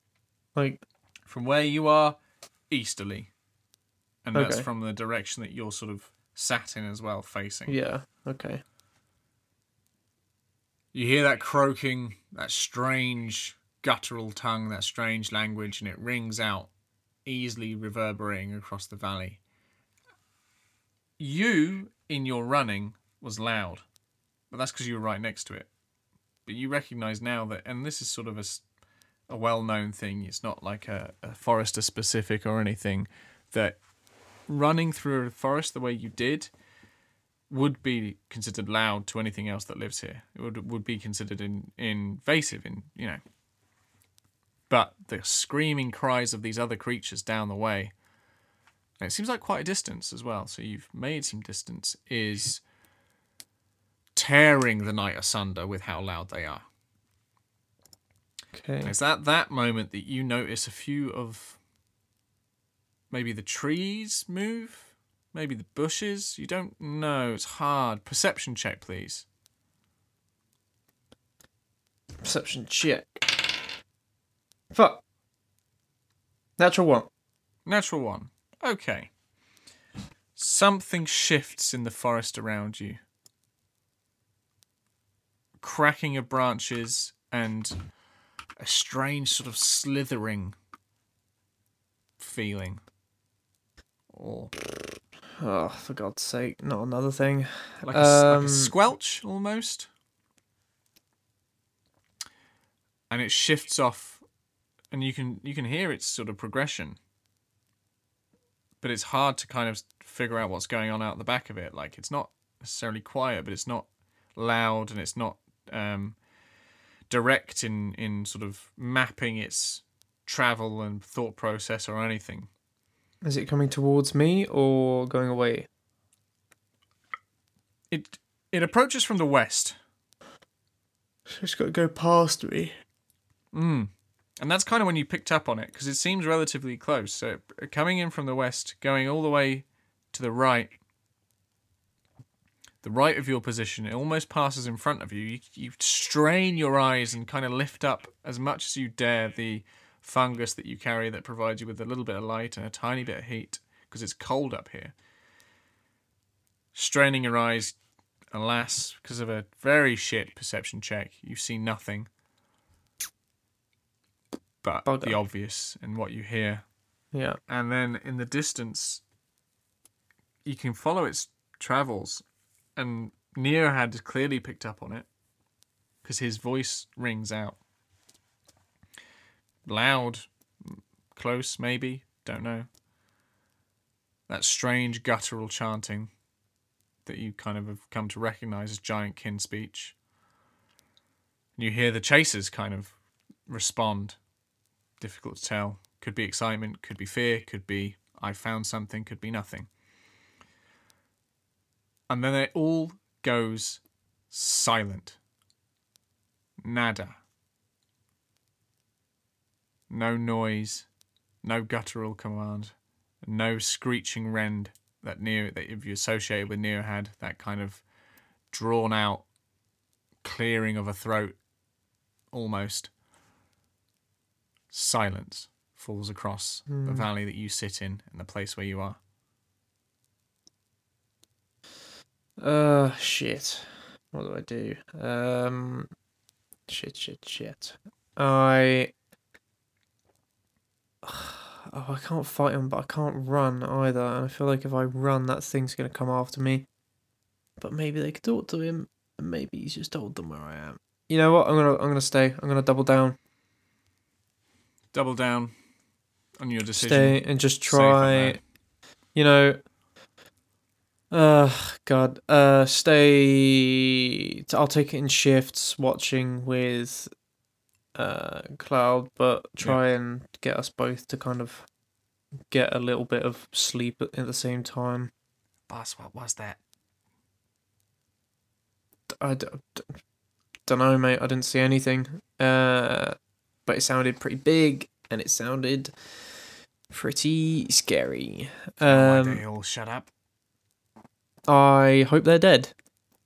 Like, from where you are, easterly. And that's from the direction that you're sort of sat in as well, facing. yeah. Okay. You hear that croaking, that strange guttural tongue, that strange language, and it rings out, easily reverberating across the valley. You, in your running, was loud, but that's because you were right next to it. But you recognize now that, and this is sort of a well known thing, it's not like a, a forester specific or anything, that running through a forest the way you did would be considered loud to anything else that lives here. It would would be considered in, invasive in you know. But the screaming cries of these other creatures down the way, and it seems like quite a distance as well. So you've made some distance. Is tearing the night asunder with how loud they are. Okay. It's at that moment that you notice a few of maybe the trees move, maybe the bushes. You don't know. It's hard. Perception check, please. Perception check. Fuck. Natural one. Natural one. Okay. Something shifts in the forest around you. Cracking of branches and a strange sort of slithering feeling. Or Oh, for God's sake, not another thing. like a, s- like Um, a squelch almost. And it shifts off and you can you can hear its sort of progression. But it's hard to kind of figure out what's going on out the back of it. Like it's not necessarily quiet, but it's not loud and it's not um, direct in in sort of mapping its travel and thought process or anything. Is it coming towards me or going away? It it approaches from the west. It's got to go past me. Mm. And that's kind of when you picked up on it because it seems relatively close. So coming in from the west, going all the way to the right, the right of your position, it almost passes in front of you. You, you strain your eyes and kind of lift up as much as you dare the fungus that you carry that provides you with a little bit of light and a tiny bit of heat because it's cold up here. Straining your eyes, alas, because of a very shit perception check, you see nothing but Bugger. the obvious and what you hear. Yeah. And then in the distance, you can follow its travels. And Neo had clearly picked up on it because his voice rings out. Loud, close, maybe, don't know. That strange guttural chanting that you kind of have come to recognize as giant kin speech. and You hear the chasers kind of respond difficult to tell. Could be excitement, could be fear, could be I found something, could be nothing. And then it all goes silent. Nada. No noise, no guttural command, no screeching rend that Neo that if you associated with Neo had, that kind of drawn out clearing of a throat almost silence falls across the valley that you sit in and the place where you are. Uh, shit. What do I do? Um, shit, shit, shit. I. Oh, I can't fight him, but I can't run either. And I feel like if I run, that thing's gonna come after me. But maybe they could talk to him, and maybe he's just told them where I am. You know what? I'm gonna, I'm gonna stay. I'm gonna double down, Double down on your decision. stay, and just try. You know. Uh, God. Uh, stay. I'll take it in shifts, watching with uh Cloud, but try and get us both to kind of get a little bit of sleep at, at the same time. Boss, what was that? I d- d- don't know, mate. I didn't see anything. Uh, but it sounded pretty big, and it sounded pretty scary. Why Um, they all shut up? I hope they're dead,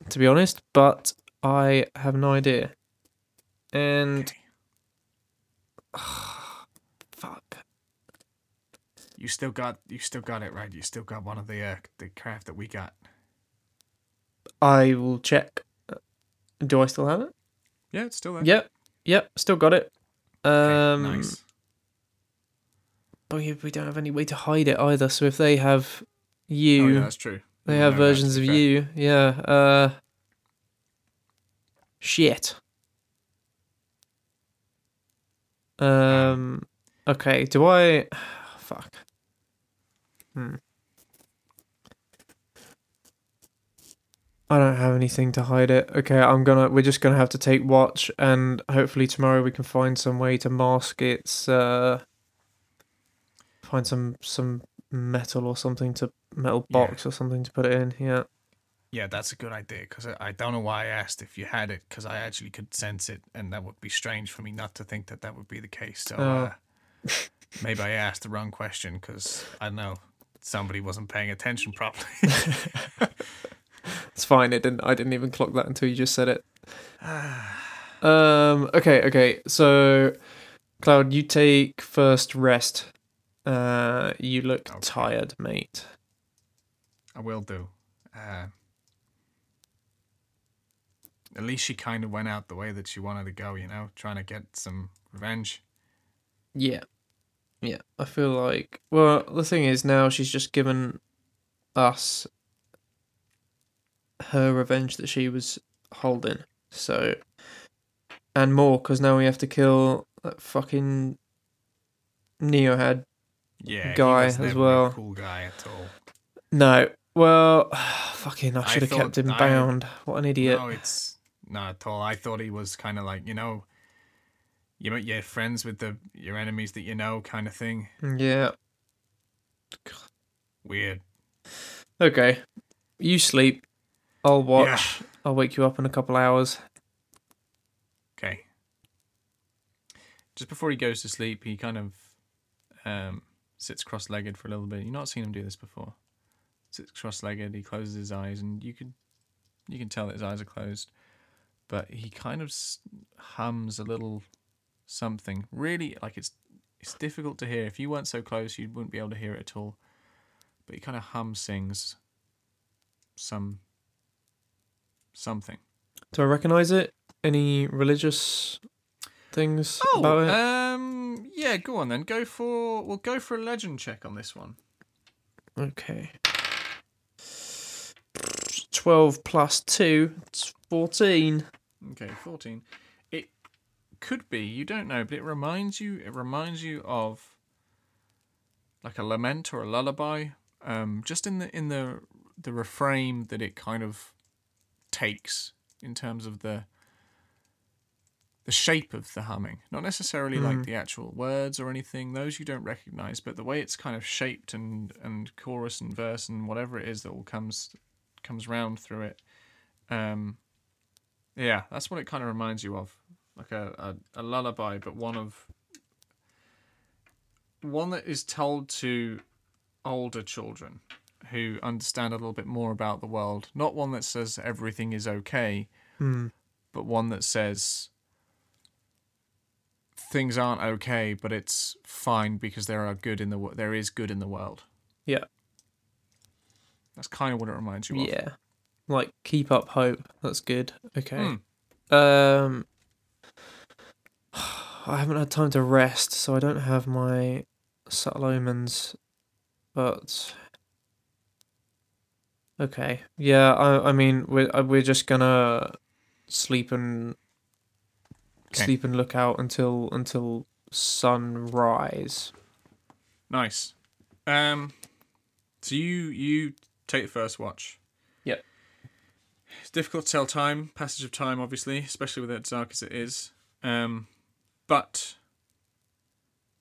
to be honest, but I have no idea. And Okay. fuck. You still got you still got it right. You still got one of the uh, the craft that we got. I will check. Do I still have it? Yeah, it's still there. Yep. Yep, still got it. Okay, Um nice. but we, we don't have any way to hide it either, so if they have Oh, you yeah, that's true. They have to versions of fair. you. Yeah. Uh. Shit. Um. Okay. Do I? Fuck. Hmm. I don't have anything to hide it. Okay, I'm gonna. We're just gonna have to take watch, and hopefully tomorrow we can find some way to mask its. Uh. Find some some metal or something to metal Yeah. box or something to put it in. Yeah. Yeah, that's a good idea because I, I don't know why I asked if you had it because I actually could sense it, and that would be strange for me not to think that that would be the case. So Oh. uh, maybe I asked the wrong question because I don't know somebody wasn't paying attention properly. It's fine. It didn't. I didn't even clock that until you just said it. Um. Okay. Okay. So, Cloud, you take first rest. Uh, you look Okay. tired, mate. I will do. Uh, at least she kind of went out the way that she wanted to go, you know, trying to get some revenge. Yeah. Yeah. I feel like. Well, the thing is, now she's just given us her revenge that she was holding. So, and more because now we have to kill that fucking Neohead Yeah, Guy as well. cool guy at all. No. Well, fucking, I should have kept him I- bound. What an idiot. No, it's not at all. I thought he was kind of like you know, you you're friends with the your enemies that you know, kind of thing. Mm, yeah. Weird. Okay. You sleep. I'll watch. I'll wake you up in a couple hours. Okay. Just before he goes to sleep, he kind of um, sits cross-legged for a little bit. You've not seen him do this before. Sits cross-legged. He closes his eyes, and you can you can tell that his eyes are closed. But he kind of hums a little something. Really, like it's it's difficult to hear. If you weren't so close, you wouldn't be able to hear it at all. But he kind of hum sings some something. Do I recognize it? Any religious things Oh, about it? um, yeah, go on then. Go for we'll go for a legend check on this one. Okay. 12 plus 2, it's 14. Okay, fourteen. It could be you don't know, but it reminds you. It reminds you of like a lament or a lullaby. Um, just in the in the the refrain that it kind of takes in terms of the the shape of the humming, not necessarily like Mm. the actual words or anything. Those you don't recognize, but the way it's kind of shaped and and chorus and verse and whatever it is that all comes comes round through it. Um, yeah, that's what it kind of reminds you of, like a, a, a lullaby, but one of one that is told to older children who understand a little bit more about the world. Not one that says everything is okay, Hmm. but one that says things aren't okay, but it's fine because there are good in the wo- there is good in the world. Yeah. That's kind of what it reminds you of. Yeah. Like, keep up hope. That's good. Okay. Hmm. Um, I haven't had time to rest, so I don't have my subtle omens. But okay, yeah. I I mean, we're uh, we're just gonna sleep and Okay. sleep and look out until until sunrise. Nice. Um, so you you take the first watch. Yep. It's difficult to tell time, passage of time, obviously, especially with it dark as it is. Um, but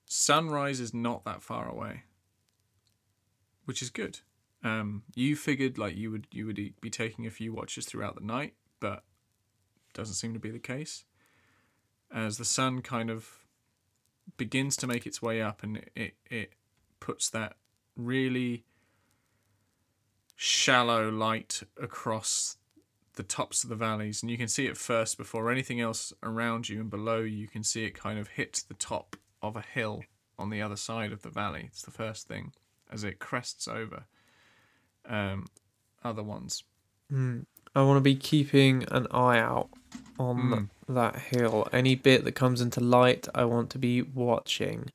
sunrise is not that far away, which is good. Um, you figured like you would you would be taking a few watches throughout the night, but doesn't seem to be the case. As the sun kind of begins to make its way up, and it it, puts that really shallow light across the tops of the valleys and you can see it first before anything else around you and below you you can see it kind of hit the top of a hill on the other side of the valley it's the first thing as it crests over um, other ones Hmm. I want to be keeping an eye out on Mm. that hill. Any bit that comes into light, I want to be watching.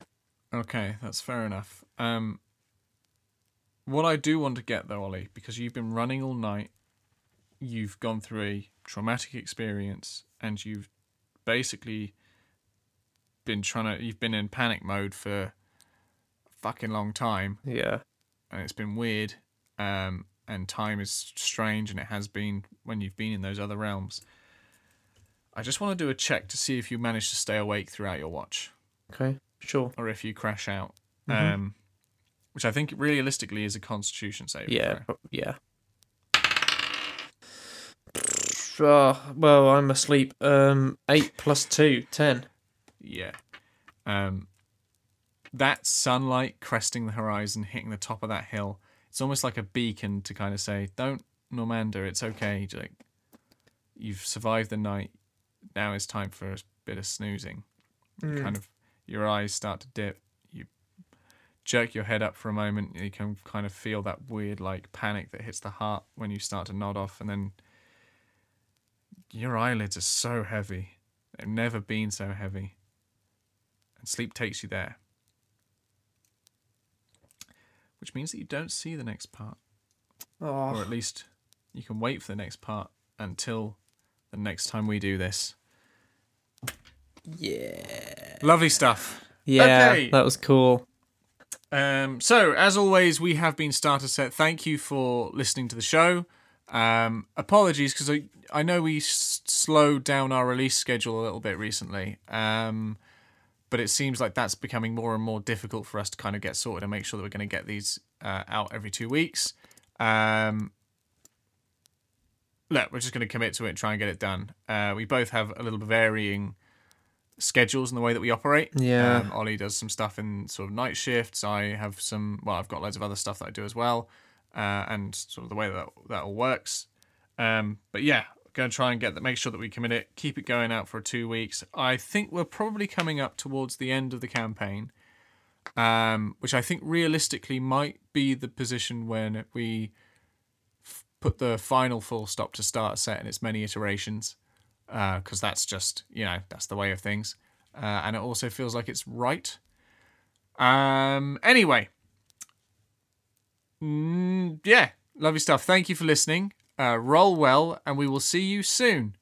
Okay, that's fair enough. Um, what I do want to get though, Ollie, because you've been running all night, you've gone through a traumatic experience, and you've basically been trying to, you've been in panic mode for a fucking long time, Yeah. and it's been weird. Um, and time is strange, and it has been when you've been in those other realms. I just want to do a check to see if you manage to stay awake throughout your watch Okay. Sure. or if you crash out. Mhm. Um, which I think realistically is a Constitution save. Yeah. pro- Yeah. Oh, well, I'm asleep. Um, eight plus two, ten. Yeah. Um, that sunlight cresting the horizon, hitting the top of that hill, it's almost like a beacon to kind of say, "Don't, Normander, it's okay. Like, you've survived the night. Now it's time for a bit of snoozing." Mm. Kind of, your eyes start to dip. You jerk your head up for a moment. You can kind of feel that weird like panic that hits the heart when you start to nod off, and then your eyelids are so heavy. They've never been so heavy. And sleep takes you there. Which means that you don't see the next part. Or Oh, at least you can wait for the next part until the next time we do this. yeah. Lovely stuff. Yeah, Okay. that was cool. Um, so, as always, we have been Starter Set. Thank you for listening to the show. Um, apologies because I, I know we s- slowed down our release schedule a little bit recently, um, but it seems like that's becoming more and more difficult for us to kind of get sorted and make sure that we're going to get these uh, out every two weeks. Um, look, we're just going to commit to it and try and get it done. Uh, we both have a little varying schedules in the way that we operate. Yeah. Um, Ollie does some stuff in sort of night shifts. I have some. Well, I've got loads of other stuff that I do as well, uh, and sort of the way that that all works. Um, but yeah, going to try and get that. Make sure that we commit it. Keep it going out for two weeks. I think we're probably coming up towards the end of the campaign, um, which I think realistically might be the position when we f- put the final full stop to start set in its many iterations because that's just you know that's the way of things uh, and it also feels like it's right um anyway mm, yeah lovely stuff thank you for listening uh, roll well and we will see you soon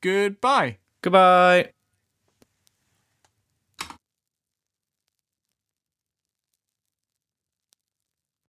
goodbye Goodbye.